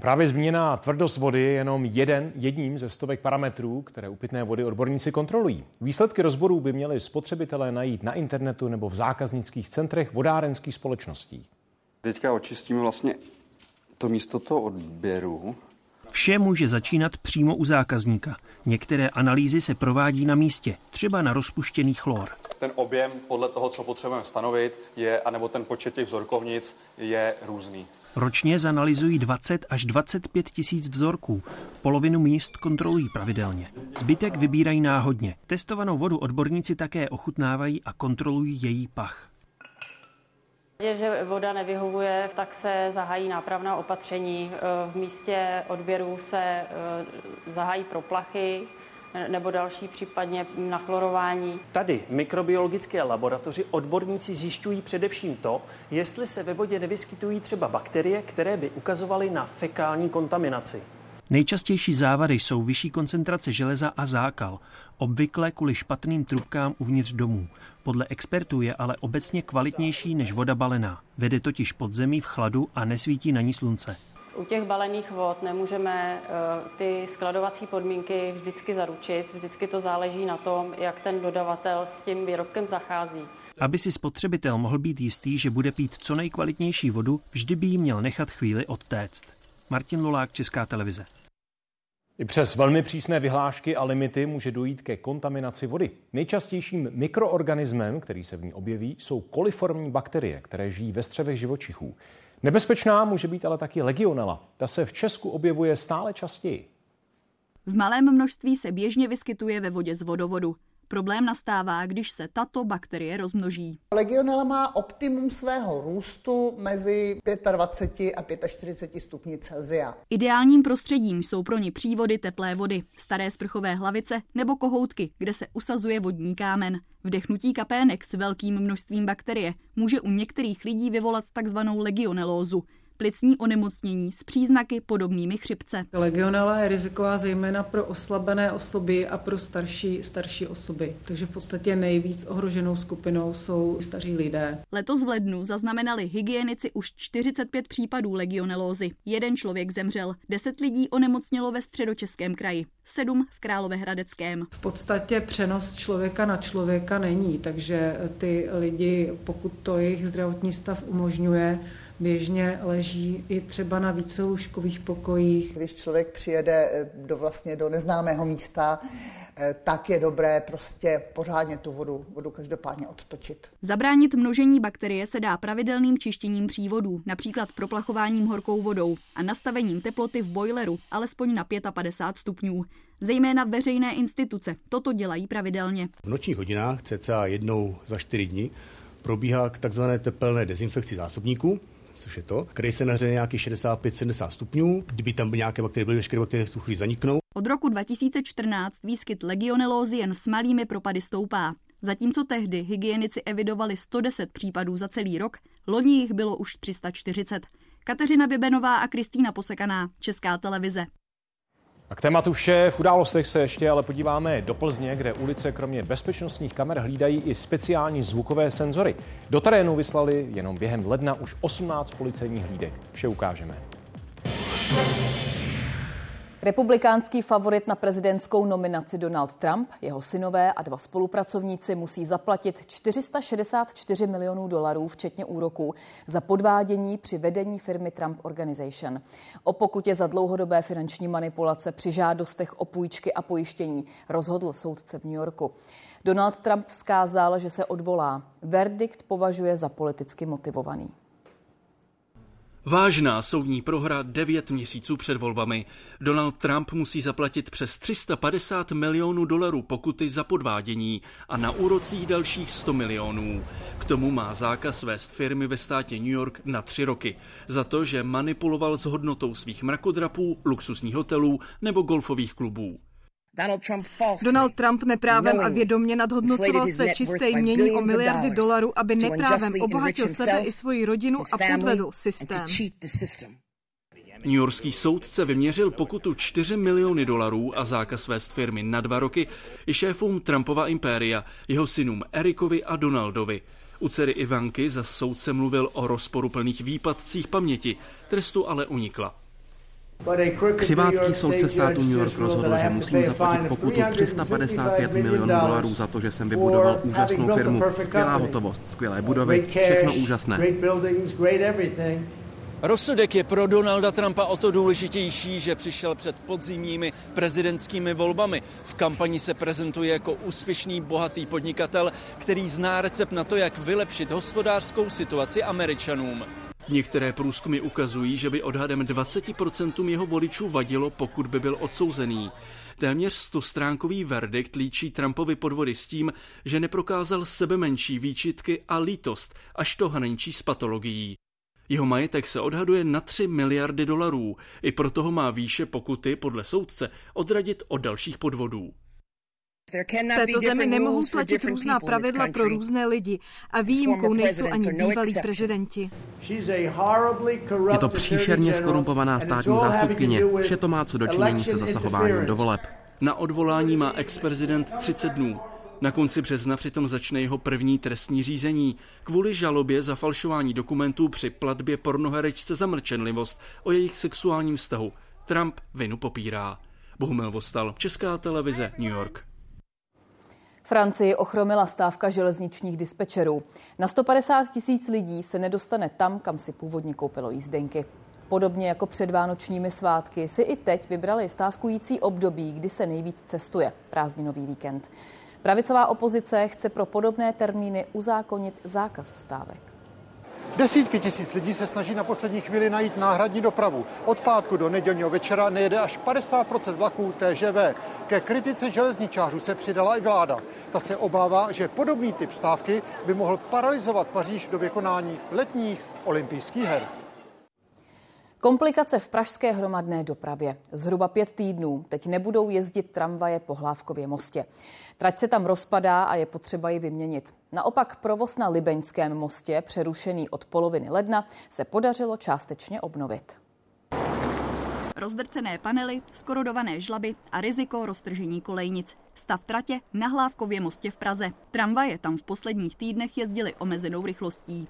Právě zmíněná tvrdost vody je jenom jeden, jedním ze stovek parametrů, které u pitné vody odborníci kontrolují. Výsledky rozborů by měli spotřebitelé najít na internetu nebo v zákaznických centrech vodárenských společností. Teďka očistíme vlastně to místo toho odběru. Vše může začínat přímo u zákazníka. Některé analýzy se provádí na místě, třeba na rozpuštěný chlor. Ten objem podle toho, co potřebujeme stanovit, je, anebo ten počet těch vzorkovnic je různý. Ročně zanalizují 20 až 25 tisíc vzorků. Polovinu míst kontrolují pravidelně. Zbytek vybírají náhodně. Testovanou vodu odborníci také ochutnávají a kontrolují její pach. Že voda nevyhovuje, tak se zahájí nápravná opatření. V místě odběru se eh, zahájí proplachy, nebo další případně na chlorování. Tady v mikrobiologické laboratoři odborníci zjišťují především to, jestli se ve vodě nevyskytují třeba bakterie, které by ukazovaly na fekální kontaminaci. Nejčastější závady jsou vyšší koncentrace železa a zákal, obvykle kvůli špatným trubkám uvnitř domů. Podle expertů je ale obecně kvalitnější než voda balená. Vede totiž pod zemí v chladu a nesvítí na ní slunce. U těch balených vod nemůžeme eh, ty skladovací podmínky vždycky zaručit. Vždycky to záleží na tom, jak ten dodavatel s tím výrobkem zachází. Aby si spotřebitel mohl být jistý, že bude pít co nejkvalitnější vodu, vždy by jí měl nechat chvíli odtéct. Martin Lulák, Česká televize. I přes velmi přísné vyhlášky a limity může dojít ke kontaminaci vody. Nejčastějším mikroorganismem, který se v ní objeví, jsou koliformní bakterie, které žijí ve střevech živočichů. Nebezpečná může být ale taky legionela. Ta se v Česku objevuje stále častěji. V malém množství se běžně vyskytuje ve vodě z vodovodu. Problém nastává, když se tato bakterie rozmnoží. Legionella má optimum svého růstu mezi 25 a 45 stupni Celsia. Ideálním prostředím jsou pro ně přívody teplé vody, staré sprchové hlavice nebo kohoutky, kde se usazuje vodní kámen. Vdechnutí kapének s velkým množstvím bakterie může u některých lidí vyvolat takzvanou legionelózu, plicní onemocnění s příznaky podobnými chřipce. Legionela je riziková zejména pro oslabené osoby a pro starší, starší osoby. Takže v podstatě nejvíc ohroženou skupinou jsou staří lidé. Letos v lednu zaznamenali hygienici už 45 případů legionelózy. Jeden člověk zemřel, 10 lidí onemocnělo ve středočeském kraji, 7 v Královéhradeckém. V podstatě přenos člověka na člověka není, takže ty lidi, pokud to jejich zdravotní stav umožňuje, běžně leží i třeba na vícelůžkových pokojích. Když člověk přijede eh, do vlastně do neznámého místa, eh, tak je dobré prostě pořádně tu vodu, vodu každopádně odtočit. Zabránit množení bakterie se dá pravidelným čištěním přívodů, například proplachováním horkou vodou a nastavením teploty v bojleru alespoň na 55 stupňů. Zejména veřejné instituce toto dělají pravidelně. V nočních hodinách, cca jednou za čtyři dny, probíhá k takzvané tepelné dezinfekci zásobníků, což je to, který se nahřeje nějaký 65-70 stupňů. Kdyby tam byly nějaké bakterie, byly veškeré bakterie v tu chvíli zaniknou. Od roku 2014 výskyt legionelózy jen s malými propady stoupá. Zatímco tehdy hygienici evidovali 110 případů za celý rok, loni jich bylo už 340. Kateřina Bibenová a Kristýna Posekaná, Česká televize. A k tématu vše. V událostech se ještě ale podíváme do Plzně, kde ulice kromě bezpečnostních kamer hlídají i speciální zvukové senzory. Do terénu vyslali jenom během ledna už 18 policejních hlídek. Vše ukážeme. Republikánský favorit na prezidentskou nominaci Donald Trump, jeho synové a dva spolupracovníci musí zaplatit 464 milionů dolarů, včetně úroků, za podvádění při vedení firmy Trump Organization. O pokutě za dlouhodobé finanční manipulace při žádostech o půjčky a pojištění rozhodl soudce v New Yorku. Donald Trump vzkázal, že se odvolá. Verdikt považuje za politicky motivovaný. Vážná soudní prohra devět měsíců před volbami. Donald Trump musí zaplatit přes 350 milionů dolarů pokuty za podvádění a na úrocích dalších 100 milionů. K tomu má zákaz vést firmy ve státě New York na tři roky. Za to, že manipuloval s hodnotou svých mrakodrapů, luxusních hotelů nebo golfových klubů. Donald Trump neprávem a vědomě nadhodnocoval své čisté jmění o miliardy dolarů, aby neprávem obohatil sebe i svoji rodinu a podvedl systém. New Yorkský soudce vyměřil pokutu 4 miliony dolarů a zákaz vést firmy na dva roky i šéfům Trumpova impéria, jeho synům Erikovi a Donaldovi. U dcery Ivanky za soudce mluvil o rozporuplných výpadcích paměti, trestu ale unikla. Křivácký soudce státu New York rozhodl, že musím zaplatit pokutu 355 milionů dolarů za to, že jsem vybudoval úžasnou firmu. Skvělá hotovost, skvělé budovy, všechno úžasné. Rozsudek je pro Donalda Trumpa o to důležitější, že přišel před podzimními prezidentskými volbami. V kampani se prezentuje jako úspěšný, bohatý podnikatel, který zná recept na to, jak vylepšit hospodářskou situaci Američanům. Některé průzkumy ukazují, že by odhadem 20% jeho voličů vadilo, pokud by byl odsouzený. Téměř stostránkový verdikt líčí Trumpovi podvody s tím, že neprokázal sebe menší výčitky a lítost, až to hraničí s patologií. Jeho majetek se odhaduje na 3 miliardy dolarů, i proto ho má výše pokuty podle soudce odradit od dalších podvodů. V této zemi nemohou platit různá pravidla pro různé lidi a výjimkou nejsou ani bývalí prezidenti. Je to příšerně skorumpovaná státní zástupkyně. Vše to má co dočinění se zasahováním do voleb. Na odvolání má ex-prezident 30 dnů. Na konci března přitom začne jeho první trestní řízení kvůli žalobě za falšování dokumentů při platbě pornoherečce za mlčenlivost o jejich sexuálním vztahu. Trump vinu popírá. Bohumil Vostal, Česká televize, New York. Francii ochromila stávka železničních dispečerů. Na 150 tisíc lidí se nedostane tam, kam si původně koupilo jízdenky. Podobně jako před vánočními svátky si i teď vybrali stávkující období, kdy se nejvíc cestuje, prázdninový víkend. Pravicová opozice chce pro podobné termíny uzákonit zákaz stávek. Desítky tisíc lidí se snaží na poslední chvíli najít náhradní dopravu. Od pátku do nedělního večera nejede až 50% vlaků TŽV. Ke kritice železničářů se přidala i vláda. Ta se obává, že podobný typ stávky by mohl paralizovat Paříž v době konání letních olympijských her. Komplikace v pražské hromadné dopravě. Zhruba pět týdnů teď nebudou jezdit tramvaje po Hlávkově mostě. Trať se tam rozpadá a je potřeba ji vyměnit. Naopak provoz na Libeňském mostě, přerušený od poloviny ledna, se podařilo částečně obnovit. Rozdrcené panely, skorodované žlaby a riziko roztržení kolejnic. Stav tratě na Hlávkově mostě v Praze. Tramvaje tam v posledních týdnech jezdily omezenou rychlostí.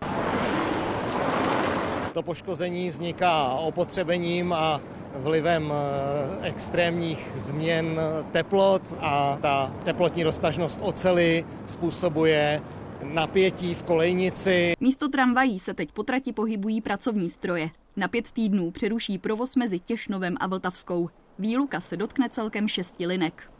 To poškození vzniká opotřebením a vlivem eh, extrémních změn teplot a ta teplotní roztažnost ocely způsobuje napětí v kolejnici. Místo tramvají se teď po trati pohybují pracovní stroje. Na pět týdnů přeruší provoz mezi Těšnovem a Vltavskou. Výluka se dotkne celkem šesti linek.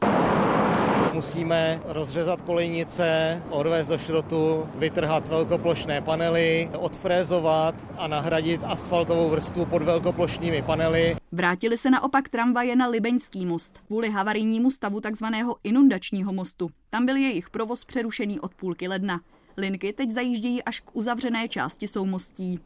Musíme rozřezat kolejnice, odvést do šrotu, vytrhat velkoplošné panely, odfrézovat a nahradit asfaltovou vrstvu pod velkoplošnými panely. Vrátili se naopak tramvaje na Libeňský most kvůli havarijnímu stavu takzvaného inundačního mostu. Tam byl jejich provoz přerušený od půlky ledna. Linky teď zajíždějí až k uzavřené části soumostí.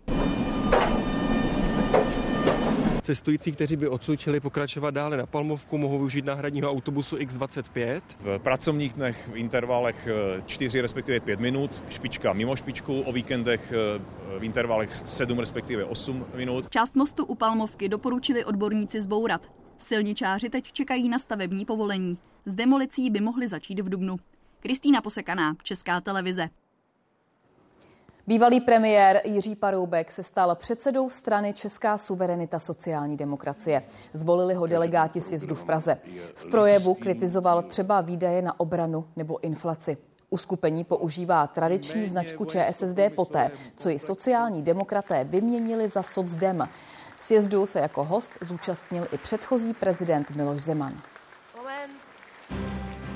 Cestující, kteří by odsud chtěli pokračovat dále na Palmovku, mohou využít náhradního autobusu X25. V pracovních dnech v intervalech 4 respektive 5 minut, špička mimo špičku, o víkendech eh, v intervalech 7 respektive 8 minut. Část mostu u Palmovky doporučili odborníci zbourat. Silničáři teď čekají na stavební povolení. S demolicí by mohli začít v Dubnu. Kristýna Posekaná, Česká televize. Bývalý premiér Jiří Paroubek se stal předsedou strany Česká suverenita sociální demokracie. Zvolili ho delegáti sjezdu v Praze. V projevu kritizoval třeba výdaje na obranu nebo inflaci. Uskupení používá tradiční značku ČSSD poté, co ji sociální demokraté vyměnili za socdem. Sjezdu se jako host zúčastnil i předchozí prezident Miloš Zeman.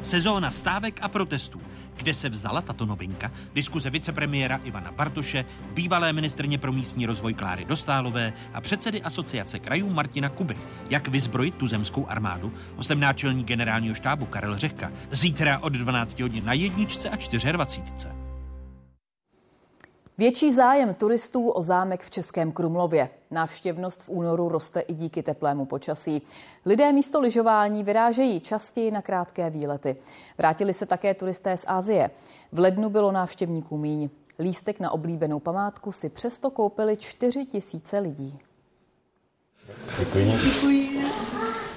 Sezóna stávek a protestů. Kde se vzala tato novinka? Diskuze vicepremiéra Ivana Bartoše, bývalé ministrně pro místní rozvoj Kláry Dostálové a předsedy asociace krajů Martina Kuby. Jak vyzbrojit tu zemskou armádu? Hostem náčelník generálního štábu Karel Řehka. Zítra od 12 hodin na jedničce a 24. Větší zájem turistů o zámek v Českém Krumlově. Návštěvnost v únoru roste i díky teplému počasí. Lidé místo lyžování vyrážejí častěji na krátké výlety. Vrátili se také turisté z Asie. V lednu bylo návštěvníků míň. Lístek na oblíbenou památku si přesto koupili 4 tisíce lidí. Děkuji. Děkuji.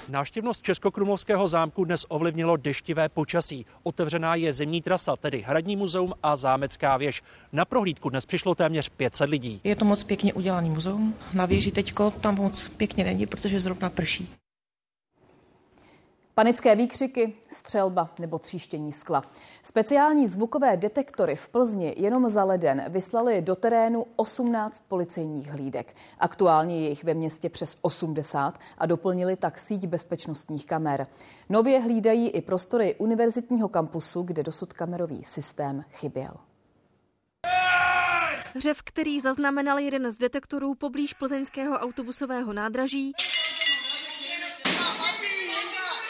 Návštěvnost Českokrumlovského zámku dnes ovlivnilo deštivé počasí. Otevřená je zimní trasa, tedy Hradní muzeum a Zámecká věž. Na prohlídku dnes přišlo téměř 500 lidí. Je to moc pěkně udělaný muzeum. Na věži teďko tam moc pěkně není, protože zrovna prší. Panické výkřiky, střelba nebo tříštění skla. Speciální zvukové detektory v Plzni jenom za leden vyslali do terénu 18 policejních hlídek. Aktuálně je jich ve městě přes 80 a doplnili tak síť bezpečnostních kamer. Nově hlídají i prostory univerzitního kampusu, kde dosud kamerový systém chyběl. Hřev, který zaznamenal jeden z detektorů poblíž plzeňského autobusového nádraží,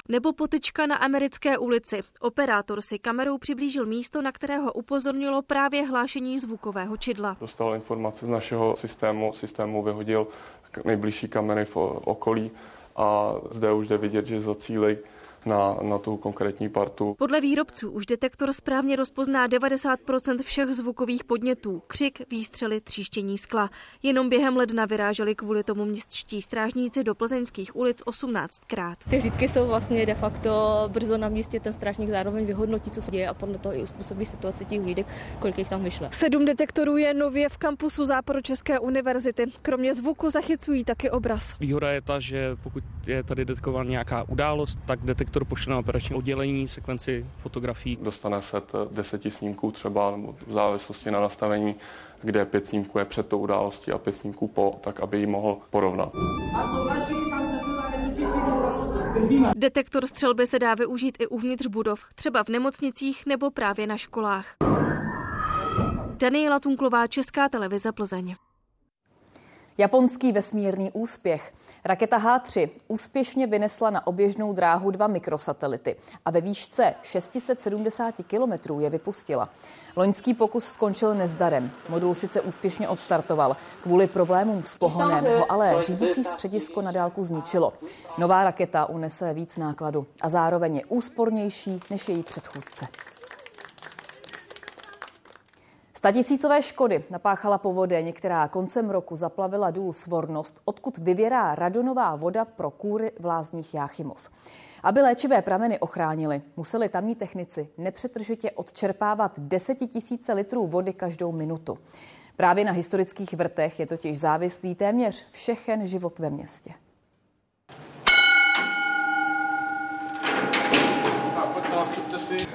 nebo potyčka na americké ulici. Operátor si kamerou přiblížil místo, na kterého upozornilo právě hlášení zvukového čidla. Dostal informace z našeho systému, systému vyhodil nejbližší kamery v okolí a zde už jde vidět, že zacílej na, na tu konkrétní partu. Podle výrobců už detektor správně rozpozná 90% všech zvukových podnětů. Křik, výstřely, tříštění skla. Jenom během ledna vyráželi kvůli tomu městští strážníci do plzeňských ulic 18krát. Ty hlídky jsou vlastně de facto brzo na místě, ten strážník zároveň vyhodnotí, co se děje a podle toho i uspůsobí situaci těch hlídek, kolik jich tam vyšle. Sedm detektorů je nově v kampusu Západočeské univerzity. Kromě zvuku zachycují taky obraz. Výhoda je ta, že pokud je tady detekována nějaká událost, tak detektor detektor pošle na operační oddělení sekvenci fotografií. Dostane set deseti snímků třeba, nebo v závislosti na nastavení, kde pět snímků je před tou událostí a pět snímků po, tak aby ji mohl porovnat. Detektor střelby se dá využít i uvnitř budov, třeba v nemocnicích nebo právě na školách. Daniela Tunklová, Česká televize Plzeň. Japonský vesmírný úspěch. Raketa H3 úspěšně vynesla na oběžnou dráhu dva mikrosatelity a ve výšce 670 kilometrů je vypustila. Loňský pokus skončil nezdarem. Modul sice úspěšně odstartoval. Kvůli problémům s pohonem ho ale řídící středisko na dálku zničilo. Nová raketa unese víc nákladu a zároveň je úspornější než její předchůdce. Statisícové škody napáchala povodeň, která koncem roku zaplavila důl Svornost, odkud vyvěrá radonová voda pro kůry v lázních Jáchymov. Aby léčivé prameny ochránili, museli tamní technici nepřetržitě odčerpávat desetitisíce litrů vody každou minutu. Právě na historických vrtech je totiž závislý téměř všechen život ve městě.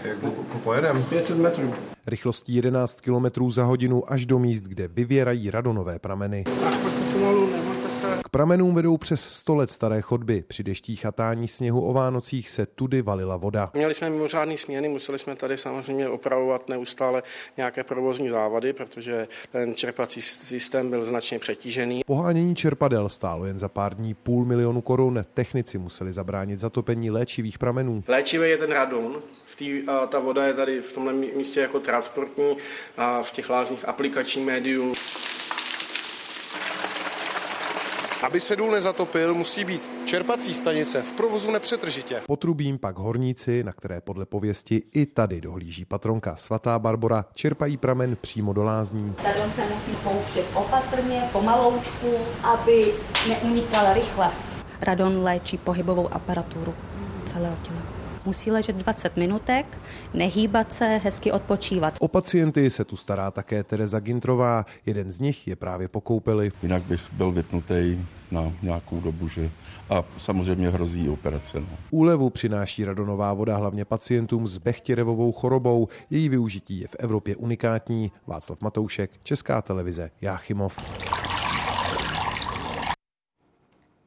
Jak pojedeme? 500 metrů. Rychlostí 11 km za hodinu až do míst, kde vyvěrají radonové prameny. Tak pojďte pomalu, pramenům vedou přes 100 let staré chodby. Při deštích a tání sněhu o Vánocích se tudy valila voda. Měli jsme mimořádný směny, museli jsme tady samozřejmě opravovat neustále nějaké provozní závady, protože ten čerpací systém byl značně přetížený. Pohánění čerpadel stálo jen za pár dní půl milionu korun. Technici museli zabránit zatopení léčivých pramenů. Léčivý je ten radon, v tý, a ta voda je tady v tomhle místě jako transportní a v těch lázních aplikační médium. Aby se důl nezatopil, musí být čerpací stanice v provozu nepřetržitě. Potrubím pak horníci, na které podle pověsti i tady dohlíží patronka svatá Barbora, čerpají pramen přímo do lázní. Radon se musí pouštět opatrně, pomaloučku, aby neunikal rychle. Radon léčí pohybovou aparaturu celého těla musí ležet 20 minutek, nehýbat se, hezky odpočívat. O pacienty se tu stará také Tereza Gintrová. Jeden z nich je právě po koupeli. Jinak bych byl vypnutý na nějakou dobu, že a samozřejmě hrozí operace. No. Úlevu přináší radonová voda hlavně pacientům s bechtěrevovou chorobou. Její využití je v Evropě unikátní. Václav Matoušek, Česká televize, Jáchymov.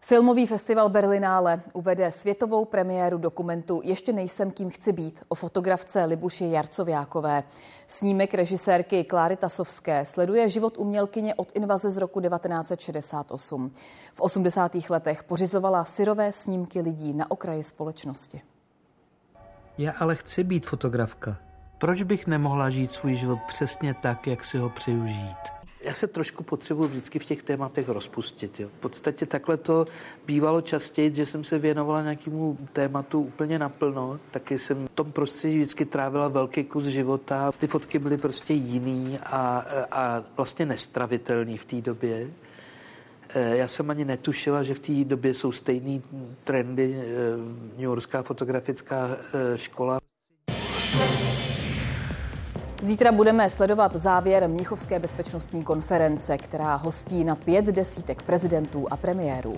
Filmový festival Berlinále uvede světovou premiéru dokumentu Ještě nejsem kým chci být o fotografce Libuši Jarcovákové. Snímek režisérky Kláry Tasovské sleduje život umělkyně od invaze z roku 1968. V 80. letech pořizovala syrové snímky lidí na okraji společnosti. Já ale chci být fotografka. Proč bych nemohla žít svůj život přesně tak, jak si ho přeju žít? Já se trošku potřebuji vždycky v těch tématech rozpustit. Jo. V podstatě takhle to bývalo častěji, že jsem se věnovala nějakému tématu úplně naplno, taky jsem v tom prostředí vždycky trávila velký kus života. Ty fotky byly prostě jiný a, a vlastně nestravitelný v té době. E, já jsem ani netušila, že v té době jsou stejné trendy e, New Yorkská fotografická e, škola. Zítra budeme sledovat závěr Mnichovské bezpečnostní konference, která hostí na pět desítek prezidentů a premiérů.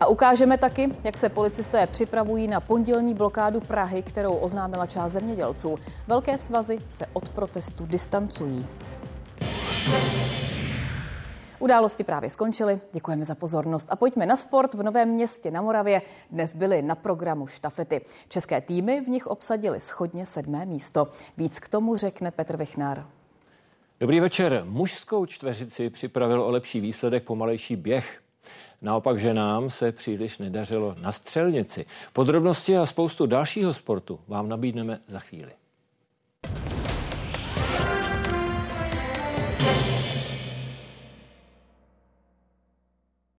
A ukážeme taky, jak se policisté připravují na pondělní blokádu Prahy, kterou oznámila část zemědělců. Velké svazy se od protestu distancují. Události právě skončily. Děkujeme za pozornost a pojďme na sport v Novém městě na Moravě. Dnes byly na programu štafety. České týmy v nich obsadili schodně sedmé místo. Víc k tomu řekne Petr Vichnár. Dobrý večer. Mužskou čtveřici připravil o lepší výsledek pomalejší běh. Naopak ženám se příliš nedařilo na střelnici. Podrobnosti a spoustu dalšího sportu vám nabídneme za chvíli.